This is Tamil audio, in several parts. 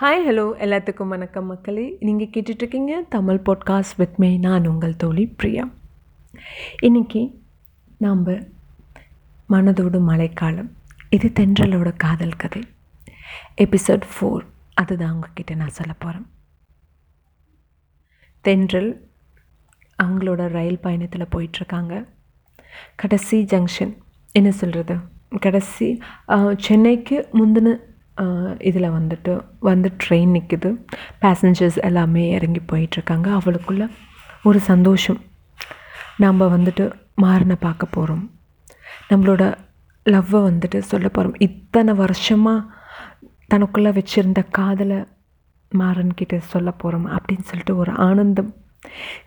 ஹாய் ஹலோ எல்லாத்துக்கும் வணக்கம் மக்களே. நீங்கள் கேட்டுட்ருக்கீங்க தமிழ் பாட்காஸ்ட் வித் மே நான் உங்கள் தோழி பிரியா. இன்றைக்கி நாம் மனதோடு மழைக்காலம் இது தென்றலோட காதல் கதை. எபிசோட் ஃபோர் அதுதான் உங்ககிட்ட நான் சொல்ல போகிறேன் தென்றல் அவங்களோட ரயில் பயணத்தில் போயிட்டுருக்காங்க கடைசி ஜங்ஷன் என்ன சொல்கிறது கடைசி சென்னைக்கு முந்தின இதில் வந்துட்டு வந்து ட்ரெயின் நிற்குது பேசஞ்சர்ஸ் எல்லாமே இறங்கி போயிட்டுருக்காங்க. அவளுக்குள்ள ஒரு சந்தோஷம். நம்ம வந்துட்டு மாறனை பார்க்க போகிறோம் நம்மளோட லவ்வை வந்துட்டு சொல்ல போகிறோம் இத்தனை வருஷமாக தனக்குள்ளே வச்சுருந்த காதலை மாறன்கிட்ட சொல்ல போகிறோம் அப்படின்னு சொல்லிட்டு ஒரு ஆனந்தம்.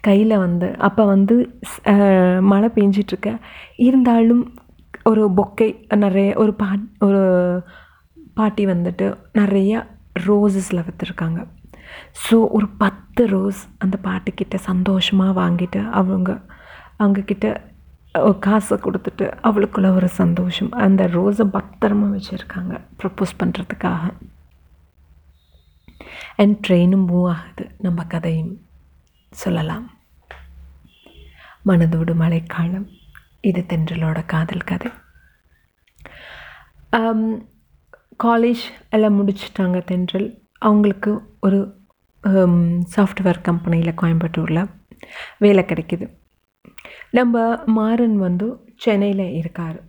கையில் வந்து அப்போ வந்து மழை பெஞ்சிட்ருக்க இருந்தாலும் ஒரு பொக்கை நிறைய ஒரு பா ஒரு பாட்டி வந்துட்டு நிறைய ரோஸஸில் விற்றுருக்காங்க ஸோ ஒரு பத்து ரோஸ் அந்த பாட்டிக்கிட்ட சந்தோஷமாக வாங்கிட்டு அவங்க அவங்கக்கிட்ட காசை கொடுத்துட்டு அவளுக்குள்ள ஒரு சந்தோஷம். அந்த ரோஸை பத்திரமா வச்சுருக்காங்க ப்ரப்போஸ் பண்ணுறதுக்காக அண்ட் ட்ரெயினும் மூவ் ஆகுது நம்ம கதையும் சொல்லலாம். மனதோடு மழைக்காலம் இது தென்றலோட காதல் கதை. Um, காலேஜ் எல்லாம் முடிச்சிட்டாங்க தென்றல். அவங்களுக்கு ஒரு சாஃப்ட்வேர் கம்பெனியில் கோயம்புத்தூரில் வேலை கிடைக்குது. நம்ம மாறன் வந்து சென்னையில் இருக்கார்.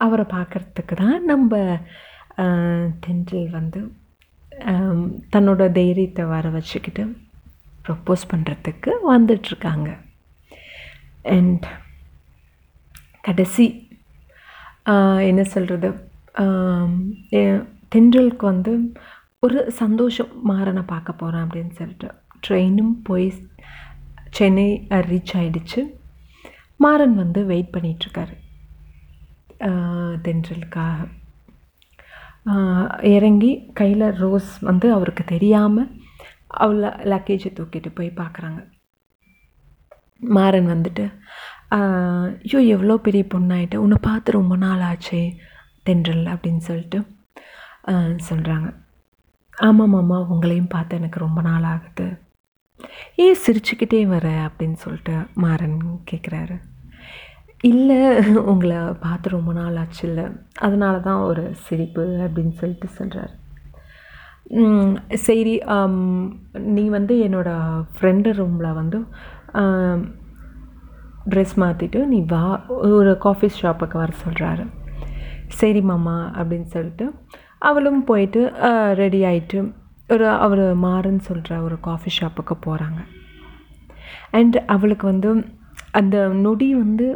அவரை பார்க்குறதுக்கு தான் நம்ம தென்றல் வந்து தன்னோட தைரியத்தை வர வச்சுக்கிட்டு ப்ரப்போஸ் பண்ணுறதுக்கு வந்துட்டுருக்காங்க. அண்ட் கடைசி என்ன சொல்கிறது தென்றலுக்கு வந்து ஒரு சந்தோஷம் மாறனை பார்க்க போகிறேன் அப்படின்னு சொல்லிட்டு ட்ரெயினும் போய் சென்னை ரீச் ஆகிடுச்சு மாறன் வந்து வெயிட் பண்ணிகிட்ருக்காரு தென்றலுக்காக. இறங்கி கையில் ரோஸ் வந்து அவருக்கு தெரியாமல் அவளை லக்கேஜை தூக்கிட்டு போய் பார்க்குறாங்க. மாறன் வந்துட்டு ஐயோ எவ்வளோ பெரிய பொண்ணாயிட்ட உன்னை பார்த்து ரொம்ப நாள் ஆச்சே. தென்றல் அப்படின்னு சொல்லிட்டு சொல்கிறாங்க ஆமாம் மாமா உங்களையும் பார்த்து எனக்கு ரொம்ப நாள் ஆகுது. ஏன் சிரிச்சுக்கிட்டே வர அப்படின்னு சொல்லிட்டு மாறன் கேட்குறாரு இல்லை உங்களை பார்த்து ரொம்ப நாள் ஆச்சு இல்லை. அதனால தான் ஒரு சிரிப்பு அப்படின்னு சொல்லிட்டு சொல்கிறாரு சரி நீ வந்து என்னோடய ஃப்ரெண்டு ரூமில் வந்து ட்ரெஸ் மாற்றிட்டு நீ வா ஒரு காஃபி ஷாப்புக்கு வர சொல்கிறாரு சரி மாமா அப்படின்னு சொல்லிட்டு அவளும் போயிட்டு ரெடி ஆகிட்டு ஒரு அவர் மாறுன்னு சொல்கிற ஒரு காஃபி ஷாப்புக்கு போகிறாங்க அண்ட் அவளுக்கு வந்து அந்த நொடி வந்து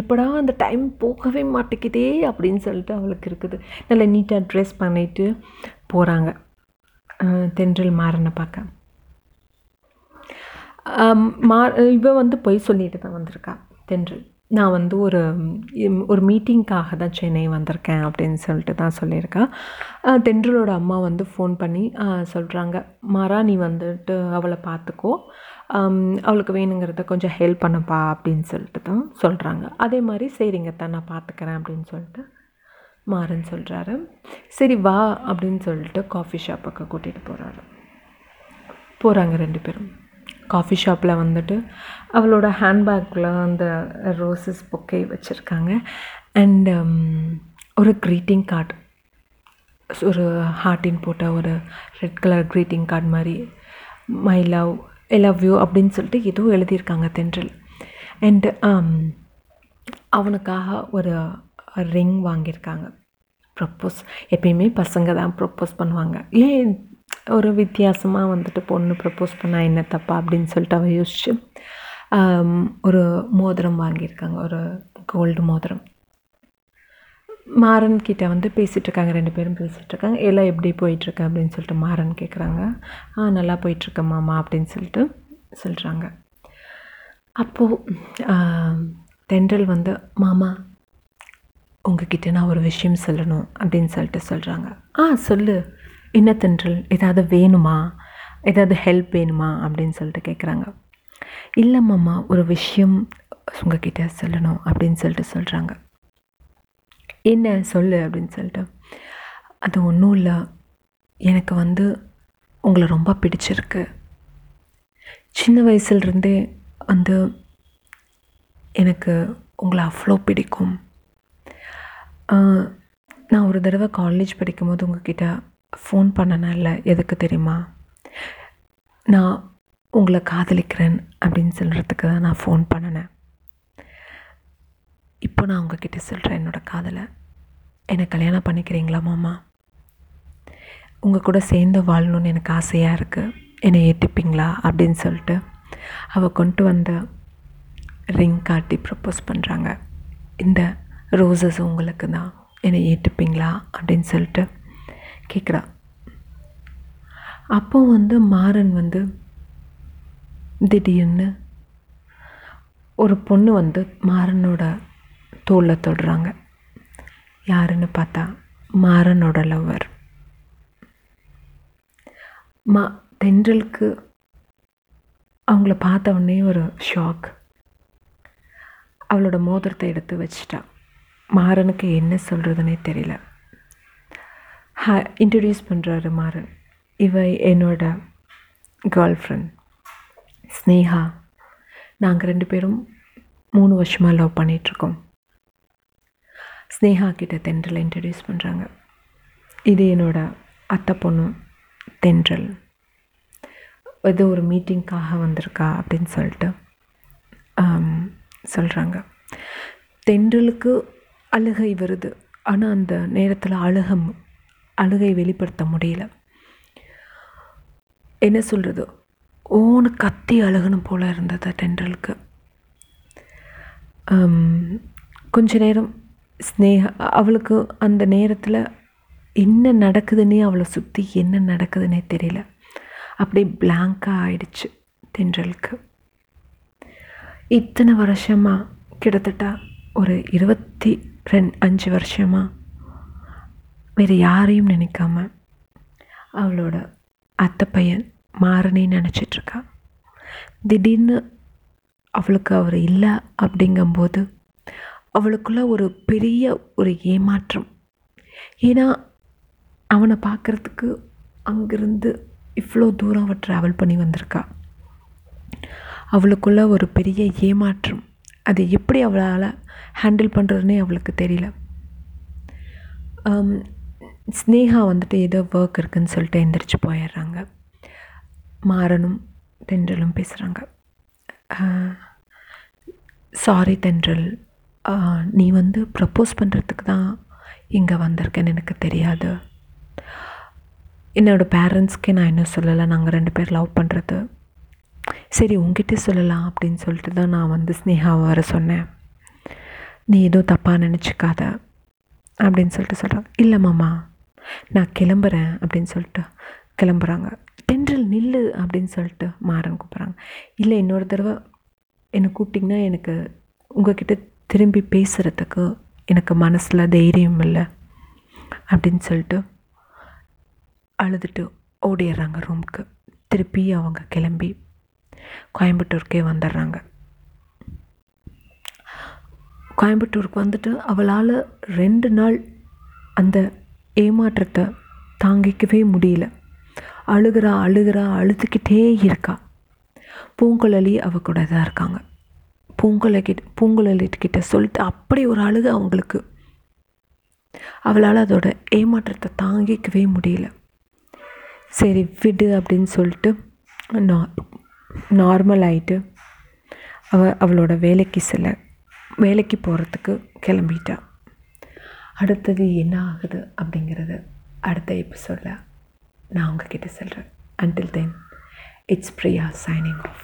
எப்படா அந்த டைம் போகவே மாட்டேங்குதே அப்படின்னு சொல்லிட்டு அவளுக்கு இருக்குது. நல்லா நீட்டாக ட்ரெஸ் பண்ணிட்டு போகிறாங்க தென்றல் மாறனை பார்க்க. மா இவ வந்து பொய் சொல்லிட்டு தான் வந்திருக்கா தென்றல். நான் வந்து ஒரு ஒரு மீட்டிங்க்காக தான் சென்னை வந்திருக்கேன் அப்படின்னு சொல்லிட்டு தான் சொல்லியிருக்கேன் தென்றலோட அம்மா வந்து ஃபோன் பண்ணி சொல்கிறாங்க மாறா நீ வந்துட்டு அவளை பார்த்துக்கோ. அவளுக்கு வேணுங்கிறத கொஞ்சம் ஹெல்ப் பண்ணப்பா அப்படின்னு சொல்லிட்டு தான் சொல்கிறாங்க அதே மாதிரி சரிங்க தான் நான் பார்த்துக்கிறேன் அப்படின்னு சொல்லிட்டு மாறன் சொல்கிறாரு சரி வா அப்படின்னு சொல்லிட்டு காஃபி ஷாப்புக்கு கூட்டிகிட்டு போகிறாரு போகிறாங்க ரெண்டு பேரும். காஃபி ஷாப்பில் வந்துட்டு அவளோட ஹேண்ட்பேக்கில் அந்த ரோசஸ் பொக்கை வச்சுருக்காங்க. அண்ட் um, ஒரு க்ரீட்டிங் கார்டு ஒரு ஹார்ட்டின் போட்ட ஒரு ரெட் கலர் க்ரீட்டிங் கார்டு மாதிரி my love I love you அப்படின்னு சொல்லிட்டு ஏதோ எழுதியிருக்காங்க தென்றல். அண்டு um, அவனுக்காக ஒரு ரிங் வாங்கியிருக்காங்க. ப்ரப்போஸ் எப்பயுமே பசங்க தான் ப்ரப்போஸ் பண்ணுவாங்க. ஏன் ஒரு வித்தியாசமாக வந்துட்டு பொண்ணு ப்ரப்போஸ் பண்ணால் என்ன தப்பா அப்படின்னு சொல்லிட்டு அவள் யோசிச்சு ஒரு மோதிரம் வாங்கியிருக்காங்க ஒரு கோல்டு மோதிரம். மாறன் கிட்ட வந்து பேசிகிட்டு இருக்காங்க ரெண்டு பேரும் பேசிகிட்டு இருக்காங்க. எல்லாம் எப்படி போயிட்டுருக்கு? அப்படின்னு சொல்லிட்டு மாறன் கேட்குறாங்க ஆ நல்லா போயிட்டுருக்க மாமா அப்படின்னு சொல்லிட்டு சொல்கிறாங்க அப்போது தென்றல் வந்து மாமா உங்ககிட்ட நான் ஒரு விஷயம் சொல்லணும் அப்படின்னு சொல்லிட்டு சொல்கிறாங்க ஆ சொல்லு. என்ன தென்றல் ஏதாவது வேணுமா? ஏதாவது ஹெல்ப் வேணுமா? அப்படின்னு சொல்லிட்டு கேட்குறாங்க இல்லைம்மாம்மா ஒரு விஷயம் உங்ககிட்ட சொல்லணும் அப்படின்னு சொல்லிட்டு சொல்கிறாங்க என்ன சொல்லு அப்படின்னு சொல்லிட்டு. அது ஒன்றும் இல்லை. எனக்கு வந்து உங்களை ரொம்ப பிடிச்சிருக்கு. சின்ன வயசுலேருந்தே வந்து எனக்கு உங்களை அவ்வளோ பிடிக்கும். நான் ஒரு தடவை காலேஜ் படிக்கும்போது உங்ககிட்ட ஃபோன் பண்ணனேன்ல எதுக்கு தெரியுமா? நான் உங்களை காதலிக்கிறேன் அப்படின்னு சொல்கிறதுக்கு தான் நான் ஃபோன் பண்ணினேன். இப்போ நான் உங்ககிட்ட சொல்கிறேன் என்னோடய காதலை. என்னை கல்யாணம் பண்ணிக்கிறீங்களா மாமா? உங்கள் கூட சேர்ந்து வாழணும்னு எனக்கு ஆசையாக இருக்குது என்னை ஏற்றிப்பீங்களா அப்படின்னு சொல்லிட்டு அவள் கொண்டு வந்த ரிங் காட்டி ப்ரப்போஸ் பண்ணுறாங்க இந்த ரோசஸ் உங்களுக்கு தான். என்னை ஏற்றுப்பீங்களா அப்படின்னு சொல்லிட்டு கேட்குறா அப்போ வந்து மாறன் வந்து திடீர்னு ஒரு பொண்ணு வந்து மாறனோட தோளில் தொடுறாங்க. யாருன்னு பார்த்தா மாறனோட லவ்வர் மா தென்றலுக்கு அவங்கள பார்த்த உடனே ஒரு ஷாக் அவளோட மோதிரத்தை எடுத்து வச்சிட்டா. மாறனுக்கு என்ன சொல்கிறதுனே தெரியல. ஹ இன்ட்ரடியூஸ் பண்ணுறாரு மாறன். இவ என்னோட கேர்ள் ஃப்ரெண்ட் ஸ்னேகா. நாங்கள் ரெண்டு பேரும் மூணு வருஷமாக லவ் பண்ணிகிட்ருக்கோம் ஸ்னேகா கிட்ட தென்றலை இன்ட்ரடியூஸ் பண்ணுறாங்க இது என்னோட அத்தை பொண்ணு தென்றல். ஏதோ ஒரு மீட்டிங்க்காக வந்திருக்கா அப்படின்னு சொல்லிட்டு சொல்கிறாங்க தென்றலுக்கு அழுகை வருது. ஆனால் அந்த நேரத்தில் அழுகம் அழுகை வெளிப்படுத்த முடியல. என்ன சொல்கிறது ஓன்னு கத்தி அழுகணும் போல் இருந்தது டெண்டலுக்கு கொஞ்ச நேரம் ஸ்னேக அவளுக்கு அந்த நேரத்தில் என்ன நடக்குதுன்னே அவளை சுற்றி என்ன நடக்குதுன்னே தெரியல. அப்படியே பிளாங்காக ஆயிடுச்சு தென்றலுக்கு. இத்தனை வருஷமாக கிட்டத்தட்ட ஒரு இருபத்தி ரெண் அஞ்சு வருஷமாக வேறு யாரையும் நினைக்காம அவளோட அத்தை பையன் மாறனே நினச்சிட்ருக்கா. திடீர்னு அவளுக்கு அவர் இல்லை அப்படிங்கும்போது அவளுக்குள்ள ஒரு பெரிய ஒரு ஏமாற்றம். ஏன்னா அவனை பார்க்குறதுக்கு அங்கேருந்து இவ்வளோ தூரம் அவள் ட்ராவல் பண்ணி வந்திருக்கா. அவளுக்குள்ள ஒரு பெரிய ஏமாற்றம். அது எப்படி அவளால் ஹேண்டில் பண்ணுறதுனே அவளுக்கு தெரியல. ஸ்னேகா வந்துட்டு ஏதோ ஒர்க் இருக்குதுன்னு சொல்லிட்டு எந்திரிச்சு போயிடுறாங்க. மாறனும் தென்றலும் பேசுகிறாங்க சாரி தென்றல். நீ வந்து ப்ரப்போஸ் பண்ணுறதுக்கு தான் இங்கே வந்திருக்கேன்னு எனக்கு தெரியாது. என்னோடய பேரண்ட்ஸ்க்கே நான் இன்னும் சொல்லலை நாங்கள் ரெண்டு பேர் லவ் பண்ணுறது சரி உங்ககிட்ட சொல்லலாம் அப்படின்னு சொல்லிட்டு தான் நான் வந்து ஸ்னேகாவை வர சொன்னேன். நீ எதுவும் தப்பாக நினச்சிக்காத அப்படின்னு சொல்லிட்டு சொல்கிறாங்க இல்லை மாமா நான் கிளம்புறேன் அப்படின்னு சொல்லிட்டு கிளம்புறாங்க. தென்றல் நில்லு அப்படின்னு சொல்லிட்டு மாறன் கூப்பிட்றாங்க. இல்லை இன்னொரு தடவை என்னை கூப்பிட்டிங்கன்னா எனக்கு உங்ககிட்ட திரும்பி பேசுகிறதுக்கு எனக்கு மனசில் தைரியம் இல்லை அப்படின்னு சொல்லிட்டு அழுதுட்டு ஓடிடுறாங்க ரூமுக்கு. திருப்பி அவங்க கிளம்பி கோயம்புத்தூருக்கே வந்துடுறாங்க. கோயம்புத்தூருக்கு வந்துட்டு அவளால் ரெண்டு நாள் அந்த ஏமாற்றத்தை தாங்கிக்கவே முடியல. அழுகிறா அழுகிறா அழுதுகிட்டே இருக்கா. பூங்குழலி அவ கூட தான் இருக்காங்க. பூங்குழலி கிட்ட பூங்குழலி கிட்ட சொல்லிட்டு அப்படி ஒரு அழுகு அவங்களுக்கு. அவளால் அதோட ஏமாற்றத்தை தாங்கிக்கவே முடியல. சரி விடு அப்படின்னு சொல்லிட்டு நார் நார்மல் ஆயிட்டு அவ அவளோட வேலைக்கு செல்ல வேலைக்கு போகிறதுக்கு கிளம்பிட்டா. அடுத்தது என்ன ஆகுது அப்படிங்கிறது அடுத்த எபிசோடில் நான் உங்ககிட்ட சொல்கிறேன் until then it's Priya signing off